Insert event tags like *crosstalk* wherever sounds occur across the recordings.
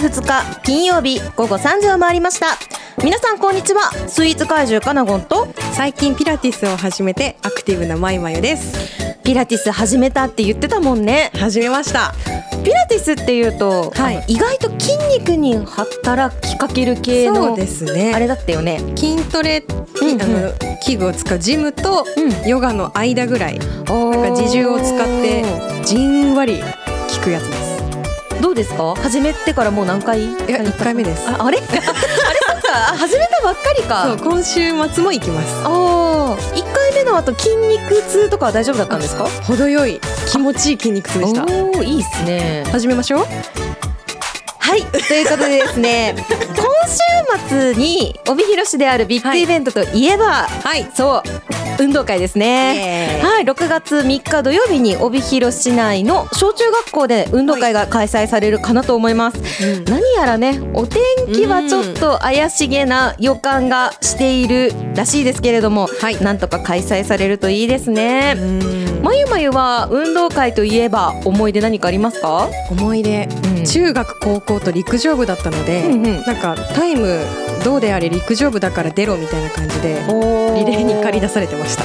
2日金曜日午後3時を回りました皆さんこんにちはスイーツ怪獣カナゴンと最近ピラティスを始めてアクティブなマイマユですピラティス始めたって言ってたもんね始めましたピラティスっていうと、はい意外と筋肉に働きかける系そうですねあれだったよね筋トレ、うんうんあの器具を使うジムとヨガの間ぐらいなんなんか自重を使ってじんわり効くやつですどうですか？始めてからもう何回？いいや一回目です。ああれ？あれ？*laughs* か。あ始めたばっかりそうか今週末も行きます。ああ一回目の後筋肉痛とかは大丈夫だったんですか？程よい気持ちいい筋肉痛でした。おおいいっすね。始めましょう。はいということでですね *laughs* 今週末に帯広市であるビッグイベントといえば、はい。そう運動会ですね。はい、6月3日土曜日に帯広市内の小中学校で運動会が開催されるかなと思います。うん。何やらね、お天気はちょっと怪しげな予感がしているらしいですけれども、はい。なんとか開催されるといいですね。うん。まゆまゆは運動会といえば思い出何かありますか？思い出。うん。中学高校と陸上部だったので、うんうん。なんかタイムどうであれ陸上部だから出ろみたいな感じでリリレーに駆り出されてました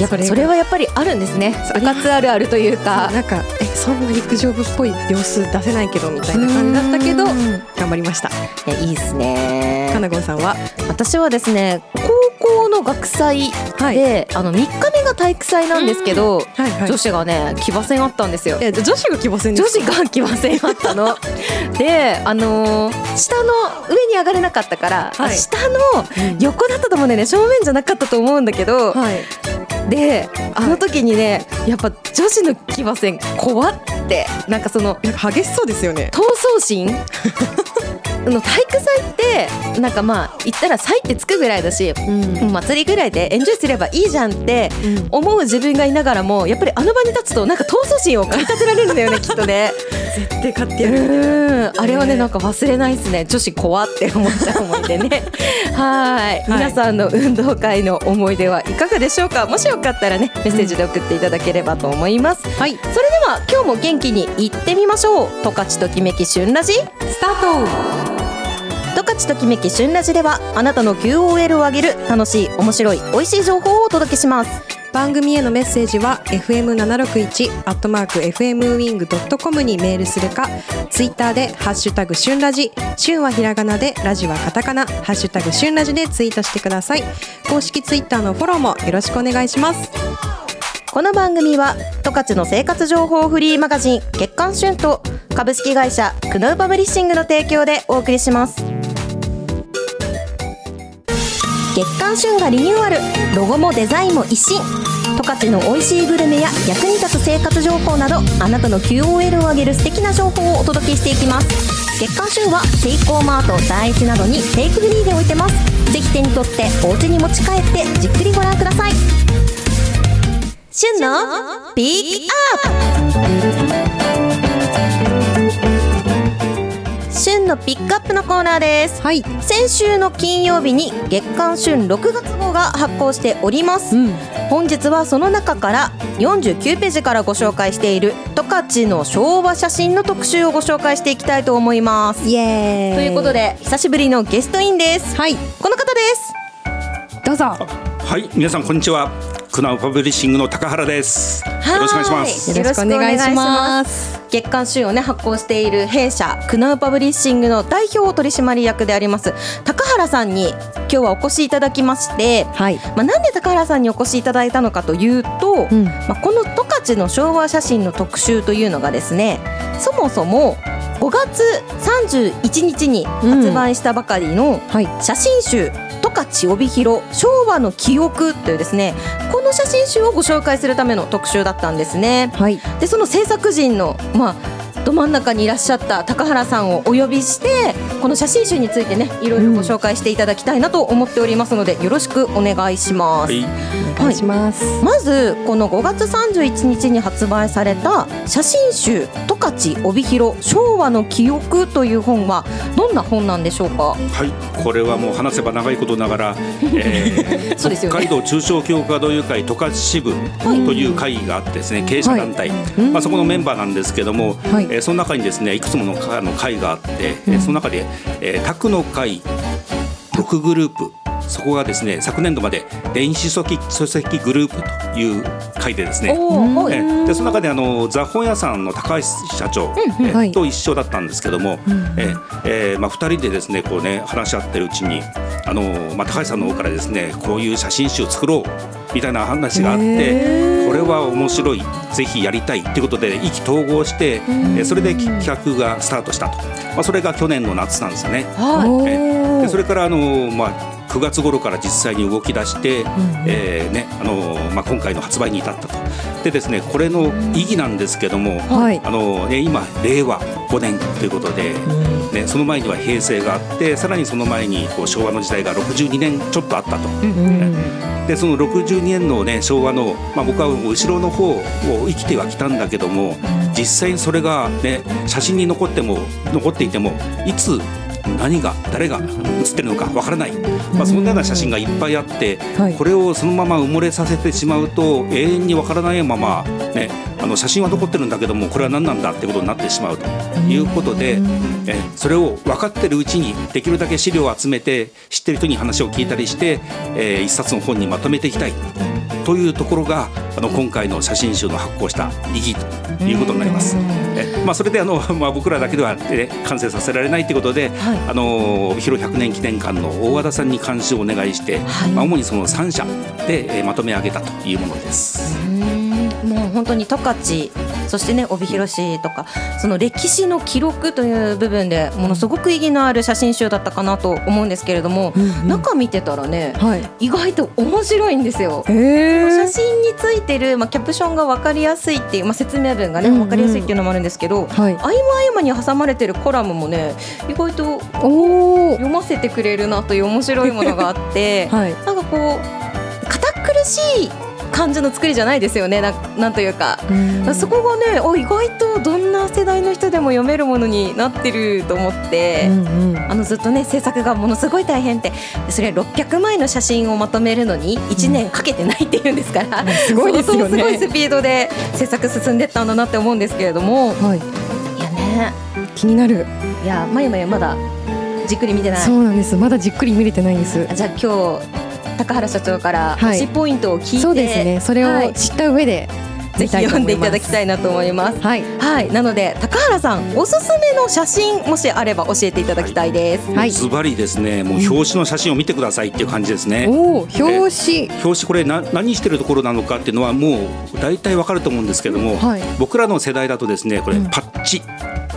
やっぱりそれはやっぱりあるんですね。部活あるあるというか。なんかえそんな陸上部っぽい様子出せないけどみたいな感じだったけどうん。頑張りました。いやいいですね。かなごんさんは？私はですね高校の学祭で、はい。あの3日目が体育祭なんですけど、はいはい。女子がね騎馬戦あったんですよ。え女子が希望戦で女す子が騎馬戦。あったの。で、あのー下の上に上がれなかったから、はい。下の横だったと思うんだよね。正面じゃなかったと思うんだけど、はい。であの時にねやっぱ女子の騎馬戦怖って。なんかそのなんか激しそうですよね。闘争心？あの体育祭ってなんかまあ言ったら祭ってつくぐらいだし、うん。祭りぐらいでエンジョイすればいいじゃんって思う自分がいながらもやっぱりあの場に立つとなんか闘争心を駆り立てられるんだよねきっとね。*laughs* 絶対勝ってうやるんあれはねなんか忘れないですね。女子怖って思った思い出ね。*laughs* はい。皆さんの運動会の思い出はいかがでしょうか？もしよかったらねメッセージで送っていただければと思います、はい。それでは今日も元気にいってみましょう。十勝ときめき旬ラジスタート十勝ときめき旬ラジではあなたの QOL を上げる楽しい面白い美味しい情報をお届けします番組へのメッセージは fm761 アットマーク fm ウィングドットコムにメールするかツイッターでハッシュタグ旬ラジ旬はひらがなでラジはカタカナハッシュタグ旬ラジでツイートしてください。公式ツイッターのフォローもよろしくお願いします。この番組は十勝の生活情報フリーマガジン月刊旬と株式会社クノウパブリッシングの提供でお送りします月刊旬がリニューアル。ロゴもデザインも一新。十勝の美味しいグルメや役に立つ生活情報などあなたの QOL を上げる素敵な情報をお届けしていきます。月刊旬はセイコーマート第一などにテイクフリーで置いてます。ぜひ手に取ってお家に持ち帰ってじっくりご覧ください。旬のピックアップ。旬のピックアップのコーナーです。はい、先週の金曜日に月刊旬6月号が発行しております。うん、本日はその中から49ページからご紹介している十勝の昭和写真の特集をご紹介していきたいと思います。イエーイ。ということで久しぶりのゲストインです。はい。この方です。どうぞ。はい、皆さんこんにちは。クナウパブリッシングの高原です。よろしくお願いします。はいよろしくお願いします。月刊週をね発行している弊社クナウパブリッシングの代表取締役であります高原さんに今日はお越しいただきまして、はい、まあ、なんで高原さんにお越しいただいたのかというと、うん、まあ、この十勝の昭和写真の特集というのがですねそもそも5月31日に発売したばかりのはい。写真集「十勝帯広昭和の記憶」というですねこの写真集をご紹介するための特集だったんですね。はいでその制作陣の、まあ、ど真ん中にいらっしゃった高原さんをお呼びしてこの写真集についてねいろいろご紹介していただきたいなと思っておりますのでよろしくお願いします。はい。お願いします。まずこの5月31日に発売された写真集「十勝帯広昭和の記憶」という本はどんな本なんでしょうか？はい、これはもう話せば長いことながら、*laughs* えーね。北海道中小教科同友会十勝支部という会があってですね、経営者団体、まあ、そこのメンバーなんですけども、はい。えーその中にですねいくつもの会の会があって、えーその中で、えー、宅の会6グループそこがですね昨年度まで電子書籍書籍グループという会でですねえーでその中であのザ本屋さんの高橋社長、えーはい。と一緒だったんですけども、えーえーまあ、2人でですねこうね話し合ってるうちにあの、まあ、高橋さんの方からですねこういう写真集を作ろうみたいな話があってこれは面白いぜひやりたいということで意気投合して、えーそれで企画がスタートしたと、まあ、それが去年の夏なんですよね。はい。おえそれからあの、まあ、9月頃から実際に動き出して、えーねあのまあ、今回の発売に至ったと。でですねこれの意義なんですけども、はい。あのね、今令和5年ということで、ね、その前には平成があってさらにその前にこう昭和の時代が62年ちょっとあったと。でその62年の、ね、昭和の、まあ、僕は後ろの方を生きてはきたんだけども実際にそれが、ね、写真に残っても残っていてもいつ何が誰が写ってるのかわからない、まあ、そんなような写真がいっぱいあって、はい。これをそのまま埋もれさせてしまうと永遠にわからないまま、ね、あの写真は残ってるんだけどもこれは何なんだってことになってしまうということで、えそれを分かってるうちにできるだけ資料を集めて知ってる人に話を聞いたりして、えー一冊の本にまとめていきたいというところがあの今回の写真集の発行した意義ということになります。えまあ、それであの、*laughs* まあ、僕らだけでは、ね、完成させられないということで、あの帯広100年記念館の大和田さんに監修をお願いして、はいまあ、主にその3社で、えーまとめ上げたというものです。もう本当に十勝そしてね帯広市とかその歴史の記録という部分でものすごく意義のある写真集だったかなと思うんですけれども、中見てたらねはい。意外と面白いんですよ。へ写真についてる、まあ、キャプションが分かりやすいっていう、まあ、説明文がねうんうん分かりやすいっていうのもあるんですけど、はい。合間合間に挟まれてるコラムもね意外と。読ませてくれるなという面白いものがあって、*laughs* はい。なんかこう堅苦しい感じの作りじゃないですよねななんというか。そこがねお意外とどんな世代の人でも読めるものになってると思って。うんうん。あのずっとね制作がものすごい大変ってそれ600枚の写真をまとめるのに1年かけてないっていうんですから、すごいですよね相当すごいスピードで制作進んでったんだなって思うんですけれどもはい。いやね気になる。いやまゆまゆまだじっくり見てないそうなんです。まだじっくり見れてないんです。あじゃあ今日高原社長からはい推しポイントを聞いて、そうですね。それはいを知った上でぜひ読んでいただきたいなと思います。はい。はい、なので高原さんおすすめの写真もしあれば教えていただきたいです。はいズバリですねもう表紙の写真を見てくださいっていう感じですね。おお、表紙。表紙これな何してるところなのかっていうのはもう大体わかると思うんですけども、はい僕らの世代だとですねこれパッチ、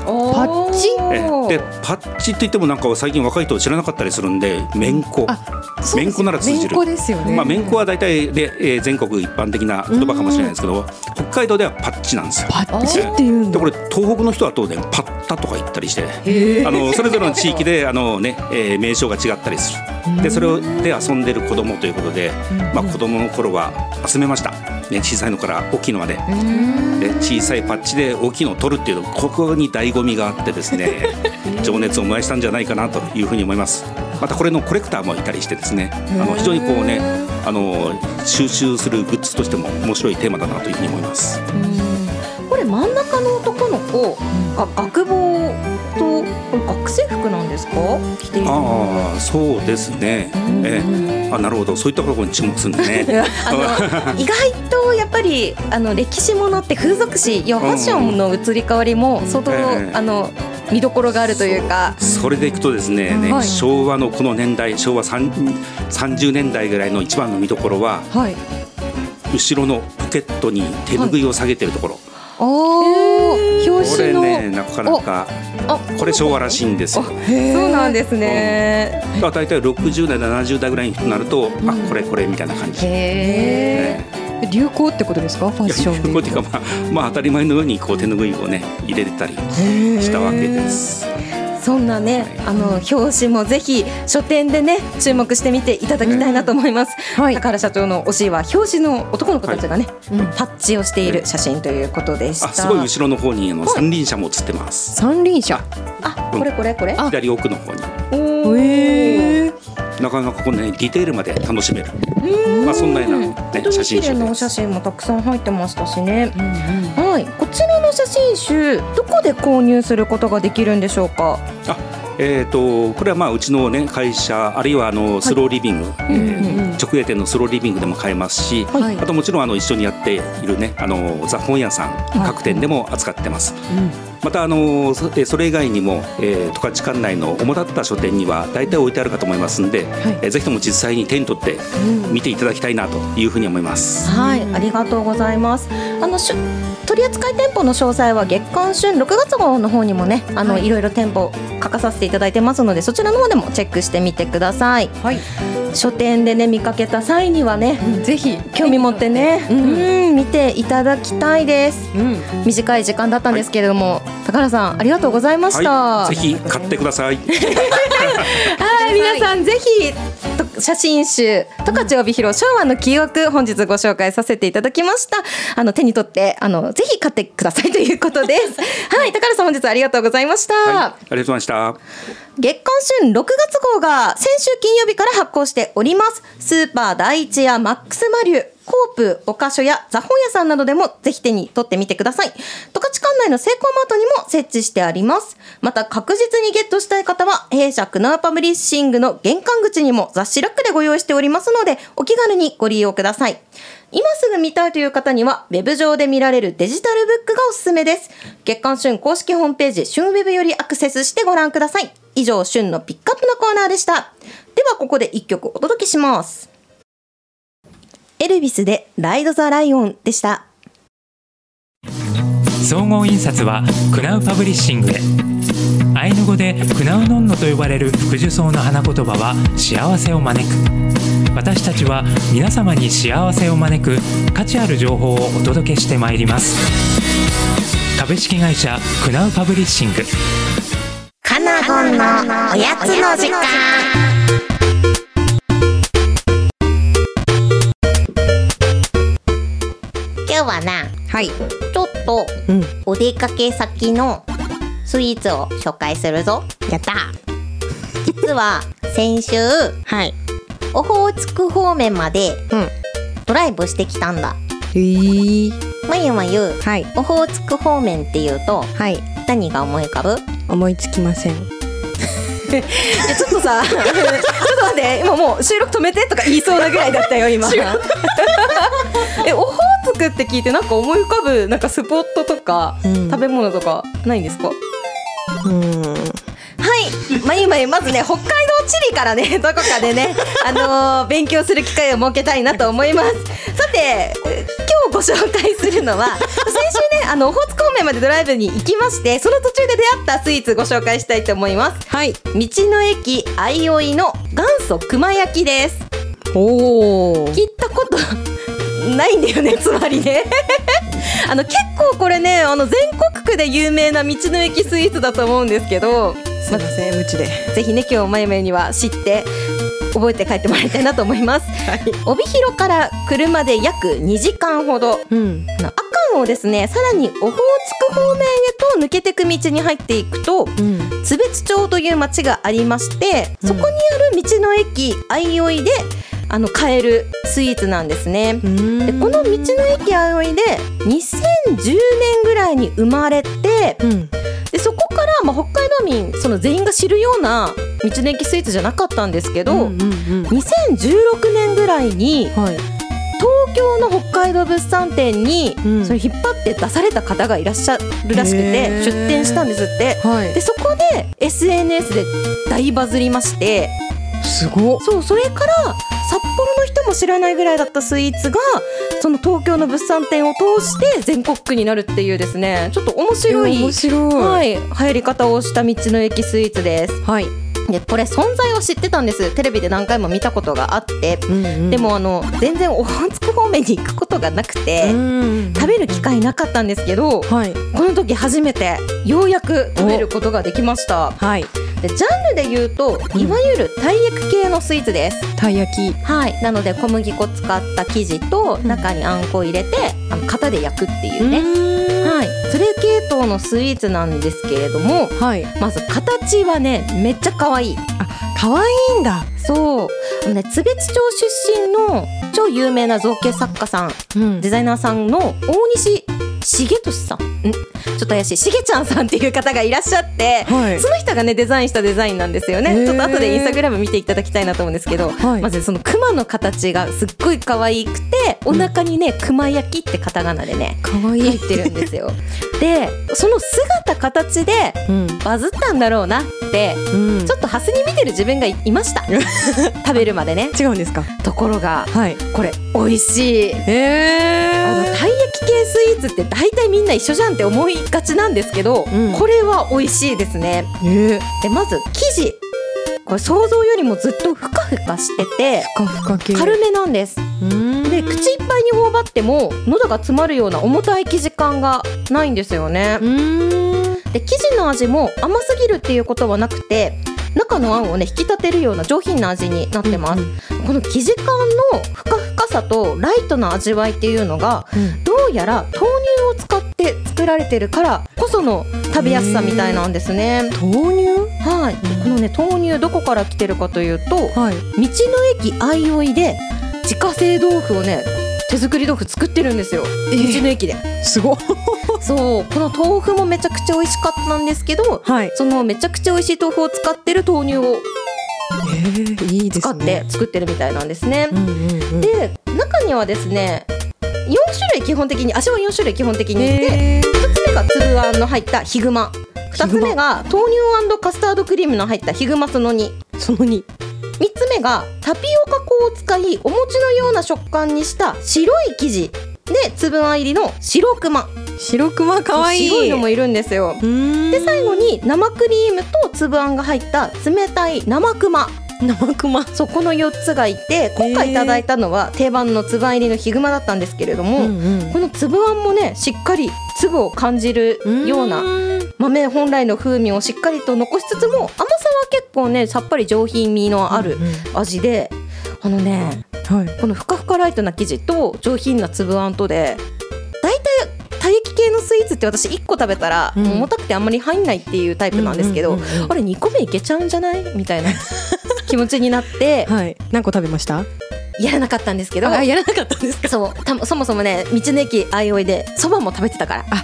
パッチ？えでパッチといってもなんか最近若い人知らなかったりするんでめんこあそうですめんこなら通じる。めんこですよね。まあ、めんこは大体で、えー全国一般的な言葉かもしれないですけど北海道ではパッチなんですよ。パッチっていうんだ。でこれ東北の人はとねパッタとか言ったりしてあのそれぞれの地域であの、ねえー名称が違ったりする。でそれをで遊んでる子供ということで、まあ、子供の頃は集めました、ね、小さいのから大きいのまで。で小さいパッチで大きいのを取るっていうのここに醍醐味があってですね *laughs* 情熱を燃やしたんじゃないかなというふうに思います。またこれのコレクターもいたりしてですねあの非常にこうねあの収集するグッズとしても面白いテーマだなというふうに思います。これ真ん中の男の子が学帽学生服なんですか？着ている。のああそうですね、ええ。あなるほど。そういったところに注目するんだね *laughs* *laughs* 意外とやっぱりあの歴史ものって風俗誌いやファッションの移り変わりも相当、ええ。あの見どころがあるというか。それでいくとですねね、はい。昭和のこの年代昭和3 30年代ぐらいの一番の見どころははい。後ろのポケットに手拭いを下げてるところ、おお、表これ紙の。ねなかなかあこれ昭和らしいんですよ。そうなんですね、だから大体60代70代ぐらいになると、あこれこれみたいな感じ、へえ流行ってことですか？ファッション。でこうっていうかまあまあ当たり前のようにこう手ぬぐいをね入れてたりしたわけです。そんなね、あの表紙もぜひ書店でね注目してみていただきたいなと思います。はい。高原社長の推しは表紙の男の子たちがね、うん。タッチをしている写真ということでした。あすごい後ろの方にあの三輪車も写ってます。三輪車。あ、これこれこれ？あ左奥の方に。おえなかなかこのねディテールまで楽しめる。まあそんなような、ね写真集綺麗なお写。真もたくさん入ってましたしね。はい、こちらの写真集どこで購入することができるんでしょうか？あえー、とこれはまあうちの、ね、会社あるいはあのスローリビング、えーうんうん。直営店のスローリビングでも買えますし、はい。あともちろんあの一緒にやっているねあのザ本屋さんい。各店でも扱ってます。またあのそれ以外にも、えー、十勝管内の主だった書店には大体置いてあるかと思いますんで、えーぜひとも実際に手に取って見ていただきたいなというふうに思います。はい、ありがとうございます。あの取扱店舗の詳細は月刊旬6月号の方にもね、あの、はいいろいろ店舗書かさせていただいてますので、そちらの方でもチェックしてみてください。はい書店でね見かけた際にはね、ぜひ興味持ってね、ううんん、見ていただきたいです。うん短い時間だったんですけれども、高原さんありがとうございました。はい、ぜひ買ってください。*laughs* はい、皆さんぜひと写真集「十勝帯広昭和の記憶」本日ご紹介させていただきました。あの手に取ってあのぜひ買ってくださいということです。はい。高原さん本日ありがとうございました、はい、ありがとうございました。月刊旬6月号が先週金曜日から発行しておりますスーパー第一やマックスマリュコープ、お菓所やザ本屋さんなどでもぜひ手に取ってみてください。十勝管内のセイコーマートにも設置してあります。また確実にゲットしたい方は弊社クナウパブリッシングの玄関口にも雑誌ラックでご用意しておりますのでお気軽にご利用ください。今すぐ見たいという方には、ウェブ上で見られるデジタルブックがおすすめです。月刊旬公式ホームページ、旬ウェブよりアクセスしてご覧ください。以上、旬のピックアップのコーナーでした。では、ここで一曲お届けします。エルビスでライド・ザ・ライオンでした。総合印刷はクナウパブリッシングへアイヌ語でクナウノンノと呼ばれる福寿草の花言葉は幸せを招く。私たちは皆様に幸せを招く価値ある情報をお届けしてまいります。株式会社クナウパブリッシング。カナゴンのおやつの時間とうん。お出かけ先のスイーツを紹介するぞ。やった。実は先週はい。オホーツク方面までうん。ドライブしてきたんだ。へーまゆまゆはい。オホーツク方面っていうとはい。何が思い浮かぶ？思いつきません。い *laughs* やちょっとさ、*laughs* ちょっと待って、今もう収録止めてとか言いそうなぐらいだったよ、今。*laughs* え、オホーツクって聞いてなんか思い浮かぶなんかスポットとか、うん。食べ物とかないんですか？うん。はい、まゆまゆまずね北海道地理からねどこかでねあのー勉強する機会を設けたいなと思いますさてえ今日ご紹介するのは *laughs* 先週ねあのオホーツク方面までドライブに行きましてその途中で出会ったスイーツご紹介したいと思います。はい。道の駅あいおいの元祖熊焼きです。おお聞いたことないんだよねつまりね。*laughs* あの結構これねあの全国区で有名な道の駅スイーツだと思うんですけど。すいません無知で。ぜひね今日まゆまゆには知って覚えて帰ってもらいたいなと思います。帯広から車で約2時間ほど。うん阿寒をですねさらにオホーツク方面へと抜けていく道に入っていくとうん津別町という町がありましてそこにある道の駅あいおいであの買えるスイーツなんですね。でこの道の駅あいおいで2010年ぐらいに生まれてうんでそこまあ、北海道民その全員が知るような道の駅スイーツじゃなかったんですけど、うんうんうん。2016年ぐらいにはい。東京の北海道物産展に、うん。それ引っ張って出された方がいらっしゃるらしくて出店したんですって。はい。でそこで SNS で大バズりまして。すごっ。そうそれから札幌の人も知らないぐらいだったスイーツがその東京の物産展を通して全国区になるっていうですね。ちょっと面白い面白い。はい、流行り方をした道の駅スイーツです。はい。でこれ存在を知ってたんです。テレビで何回も見たことがあって、うんうん。でもあの全然オホーツク方面に行くことがなくて、うん。食べる機会なかったんですけどはい。この時初めてようやく食べることができました。はいでジャンルで言うとうん。いわゆるたい焼き系のスイーツです、たい焼き。はい。なので小麦粉使った生地と中にあんこ入れてあの型で焼くっていうね、ねはい。それ系統のスイーツなんですけれどもはい。まず形はねめっちゃ可愛い。可愛いんだ。そう。あのね津別町出身の超有名な造形作家さんうん。デザイナーさんの大西重俊さん？ん？ちょっと怪しい。しげちゃんさんっていう方がいらっしゃってはい。その人がねデザインしたデザインなんですよね。ちょっと後でインスタグラム見ていただきたいなと思うんですけど、はい。まずその熊の形がすっごい可愛くてお腹にね熊焼きってカタカナでね可愛い。入ってるんですよ。でその姿形でうん。バズったんだろうなってうん。ちょっとハスに見てる自分がいいました。*laughs* 食べるまでね。違うんですか？ところがはい。これ美味しい。へあのたい焼き系スイーツって大体みんな一緒じゃんって思いがちなんですけど、うん。これは美味しいですね。え。でまず生地。これ想像よりもずっとふかふかしててふかふか系。軽めなんです。うん。で口いっぱいに頬張っても喉が詰まるような重たい生地感がないんですよね。うん。で生地の味も甘すぎるっていうことはなくて中のあんをね引き立てるような上品な味になってます、この生地感のふかふかさとライトな味わいっていうのがうん。どうやら豆乳を使って作られてるからこその食べやすさみたいなんですね。豆乳？はい、このね豆乳どこから来てるかというと道はい。の駅あいおいで自家製豆腐をね手作り豆腐作ってるんですよ。道の駅で。すごいそうこの豆腐もめちゃくちゃ美味しかったんですけどはい。そのめちゃくちゃ美味しい豆腐を使ってる豆乳をえーいいです使ってね。作ってるみたいなんですね。で中にはですね4種類基本的に味は4種類基本的にいて、へー。1つ目が粒あんの入ったヒグマ。2つ目が豆乳カスタードクリームの入ったヒグマその2その2 3つ目がタピオカ粉を使いお餅のような食感にした白い生地で粒あん入りの白熊白熊可愛い。白いのもいるんですよ。うん。で最後に生クリームと粒あんが入った冷たい生熊生熊そうこの4つがいて今回いただいたのは定番の粒あん入りのヒグマだったんですけれども、んこの粒あんもねしっかり粒を感じるような豆本来の風味をしっかりと残しつつも甘さは結構ねさっぱり上品味のある味で、あのねはい。このふかふかライトな生地と上品な粒あんとで系のスイーツって私1個食べたら、うん。重たくてあんまり入んないっていうタイプなんですけど、あれ2個目いけちゃうんじゃないみたいな気持ちになって *laughs* はい。何個食べました？やらなかったんですけどあやらなかったんですか？そう。たそもそもね道の駅あいおいでそばも食べてたから。あ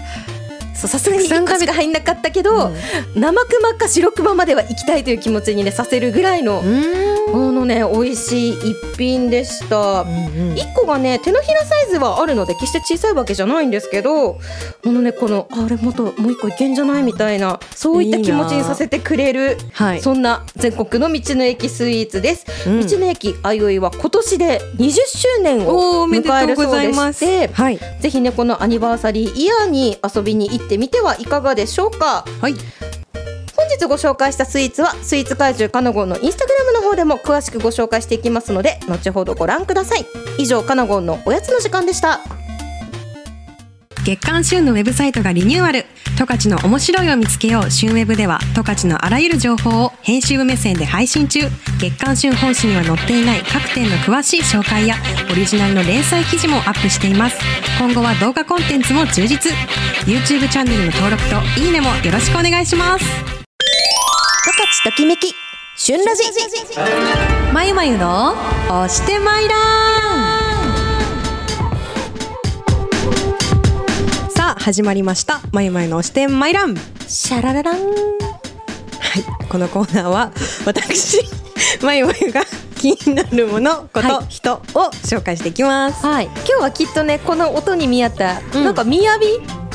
そうさすがに1たくさん食べ個しか入んなかったけど、生熊か白熊までは行きたいという気持ちにねさせるぐらいの、あのね美味しい一品でした。1個がね手のひらサイズはあるので決して小さいわけじゃないんですけどあのねこのああれもっともう1個いけんじゃないみたいなそういった気持ちにさせてくれるはい。そんな全国の道の駅スイーツです、うん。道の駅あいおいは今年で20周年をおーおめでと迎えうごるそうでざいます。してはいぜひねこのアニバーサリーイヤーに遊びに行ってみてはいかがでしょうか？はい。本日ご紹介したスイーツはスイーツ怪獣カナゴンのインスタグラムの方でも詳しくご紹介していきますので後ほどご覧ください。以上カナゴンのおやつの時間でした月刊旬のウェブサイトがリニューアル。十勝の面白いを見つけよう。旬ウェブでは十勝のあらゆる情報を編集部目線で配信中。月刊旬本誌には載っていない各店の詳しい紹介やオリジナルの連載記事もアップしています。今後は動画コンテンツも充実。YouTube チャンネルの登録といいねもよろしくお願いします。十勝ときめき。旬ラジまゆまゆの押してまいらさあ始まりました。まゆまゆの押してまいらんシャラララン。はい、このコーナーは私 *laughs* まゆまゆが気になるもの、こと、はい。人を紹介していきます。はい。今日はきっとねこの音に見合った、うん。なんか雅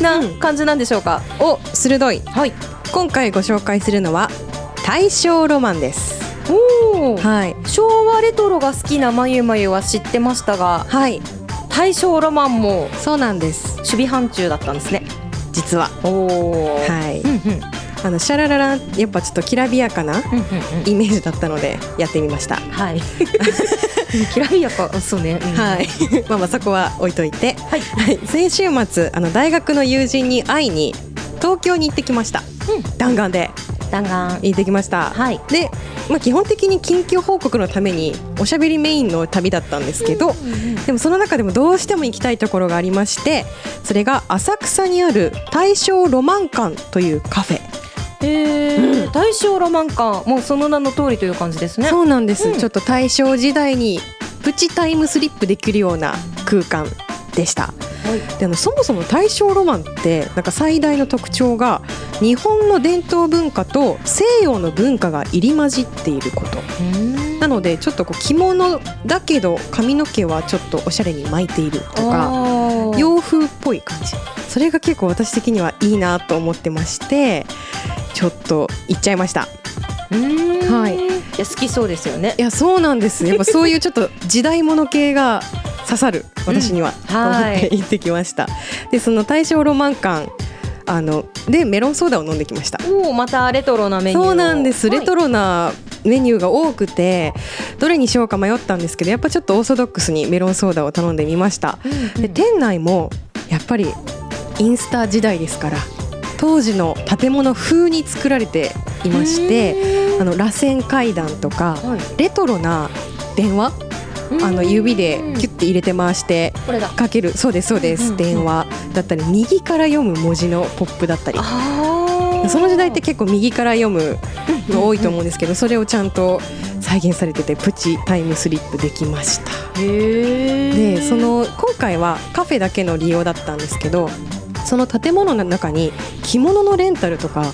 な感じなんでしょうか、お、鋭い。はい。今回ご紹介するのは大正ロマンです。おおはい、昭和レトロが好きなまゆまゆは知ってましたがはい、大正ロマンもそうなんです。守備範疇だったんですね実は。おおはいうんうんあのシャララランやっぱちょっときらびやかなうんうんうんイメージだったのでやってみました。はい。*laughs* きらびやか、そうね。うんはい、*laughs* まあまあそこは置いといて、はいはい、先週末あの大学の友人に会いに東京に行ってきました。弾丸で弾丸。行ってきました。はいで、まあ基本的に緊急報告のためにおしゃべりメインの旅だったんですけど、でもその中でもどうしても行きたいところがありまして、それが浅草にある大正ロマン館というカフェ。えー、大正ロマン館、もうその名の通りという感じですね。そうなんです、うんちょっと大正時代にプチタイムスリップできるような空間でした。であのそもそも大正ロマンってなんか最大の特徴が日本の伝統文化と西洋の文化が入り混じっていること。うん。なのでちょっとこう着物だけど髪の毛はちょっとおしゃれに巻いているとか洋風っぽい感じ。それが結構私的にはいいなと思ってましてちょっと行っちゃいました。うん。はい。いや好きそうですよね。い。やそうなんです。やっぱそういうちょっと時代物系が刺さる私には、と思って行ってきました。でその大正ロマン館あのでメロンソーダを飲んできました。おお、またレトロなメニューを。そうなんです、レトロ。ロなメニューが多くてどれにしようか迷ったんですけどやっぱちょっとオーソドックスにメロンソーダを頼んでみました、で店内もやっぱりインスタ時代ですから当時の建物風に作られていましてあの螺旋階段とかはい。レトロな電話あの指でキュッて入れて回して。かける。そうですそうです、電話だったり右から読む文字のポップだったり。その時代って結構右から読むの多いと思うんですけどそれをちゃんと再現されててプチタイムスリップできました。でその今回はカフェだけの利用だったんですけどその建物の中に着物のレンタルとか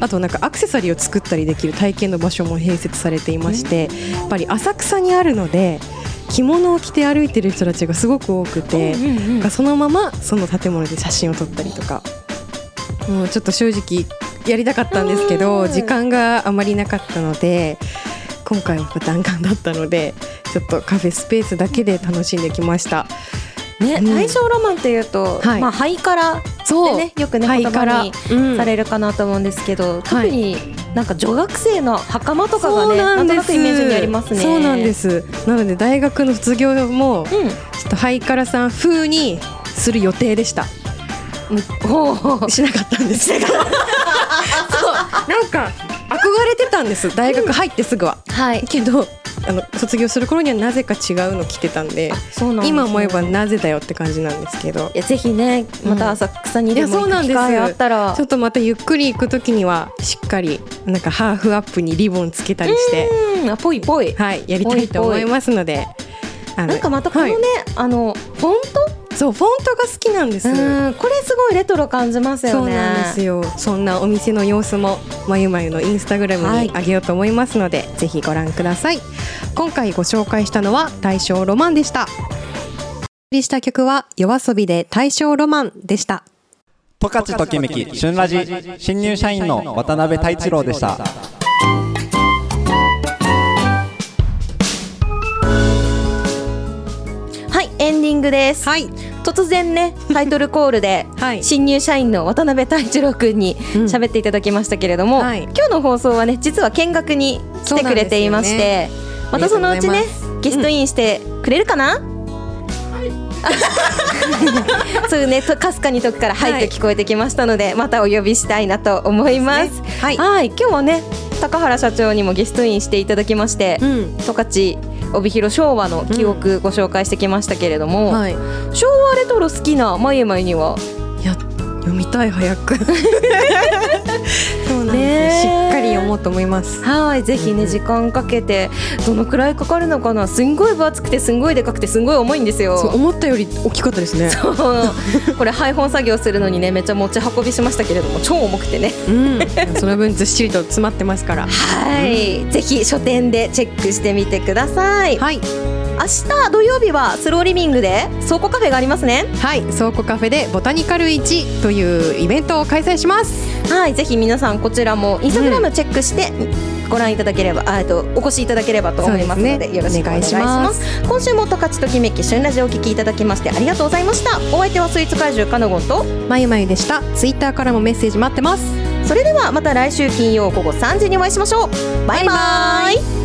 あとなんかアクセサリーを作ったりできる体験の場所も併設されていましてやっぱり浅草にあるので着物を着て歩いてる人たちがすごく多くてうんうんうん。そのままその建物で写真を撮ったりとか。もうちょっと正直やりたかったんですけうん。ど時間があまりなかったので今回は弾丸だったのでちょっとカフェスペースだけで楽しんできました。ね、うん。大正ロマンっていうと、はい。まあハイカラそう。でねよくねハイカラ言葉にうん。されるかなと思うんですけど、特になんか女学生の袴とかがねなんとなくイメージにありますね。そうなんです。なので大学の卒業もちょうん。っとハイカラさん風にする予定でした。ほうほうしなかったんです。*laughs* そう。なんか憧れてたんです。大学入ってすぐは、はい。けどあの卒業する頃にはなぜか違うの着てたんでそうなんですね今思えばなぜだよって感じなんですけど。いやぜひねまた浅草にでも行く機会あったら。ちょっとまたゆっくり行く時にはしっかりなんかハーフアップにリボンつけたりして。うん。あぽいぽい。はいやりたいと思いますので。なんかまたこのね、はい。あのフォンそうフォントが好きなんです。ト、うんこれすごいレトロ感じますよね。そうなんですよ。そんなお店の様子もまゆまゆのインスタグラムはい。にあげようと思いますので、ぜひご覧ください。今回ご紹介したのは大正ロマンでした。お送りした曲は夜遊びで大正ロマンでした。十勝ときめき旬ラジ新入社員の渡辺太一郎でした。はいエンディングです。はい突然ねタイトルコールで *laughs* はい。新入社員の渡辺太一郎くんにうん。喋っていただきましたけれども、はい。今日の放送はね実は見学に来てくれていまして、またそのうちねゲストインしてくれるかな、*laughs* そういうねとかすかにとこから「はい」はい。と聞こえてきましたので、またお呼びしたいなと思います。はい。はい。今日はね高原社長にもゲストインしていただきましてうん。十勝帯広昭和の記憶ご紹介してきましたけれども、はい。昭和レトロ好きなまゆまゆには？いや読みたい早く *laughs* なんです、ねえしっかり読もうと思います。はい。ぜひね時間かけてどのくらいかかるのかな。すんごい分厚くてすんごいでかくてすんごい重いんですよ。思ったより大きかったですね。そう。これ配本作業するのにねめっちゃ持ち運びしましたけれども超重くてね。うん。その分ずっしりと詰まってますから。はい、ぜひ書店でチェックしてみてください、はい。明日土曜日はスローリビングで倉庫カフェがありますね。はい倉庫カフェでボタニカル1というイベントを開催します。はいぜひ皆さんこちらもインスタグラムチェックして、ご覧いただければあえっとお越しいただければと思いますのでね。よろしくお願いします。今週も十勝ときめき旬ラジオお聞きいただきましてありがとうございました。お相手はスイーツ怪獣かのごんと。まゆまゆでした。ツイッターからもメッセージ待ってます。それではまた来週金曜午後3時にお会いしましょう。バイバイ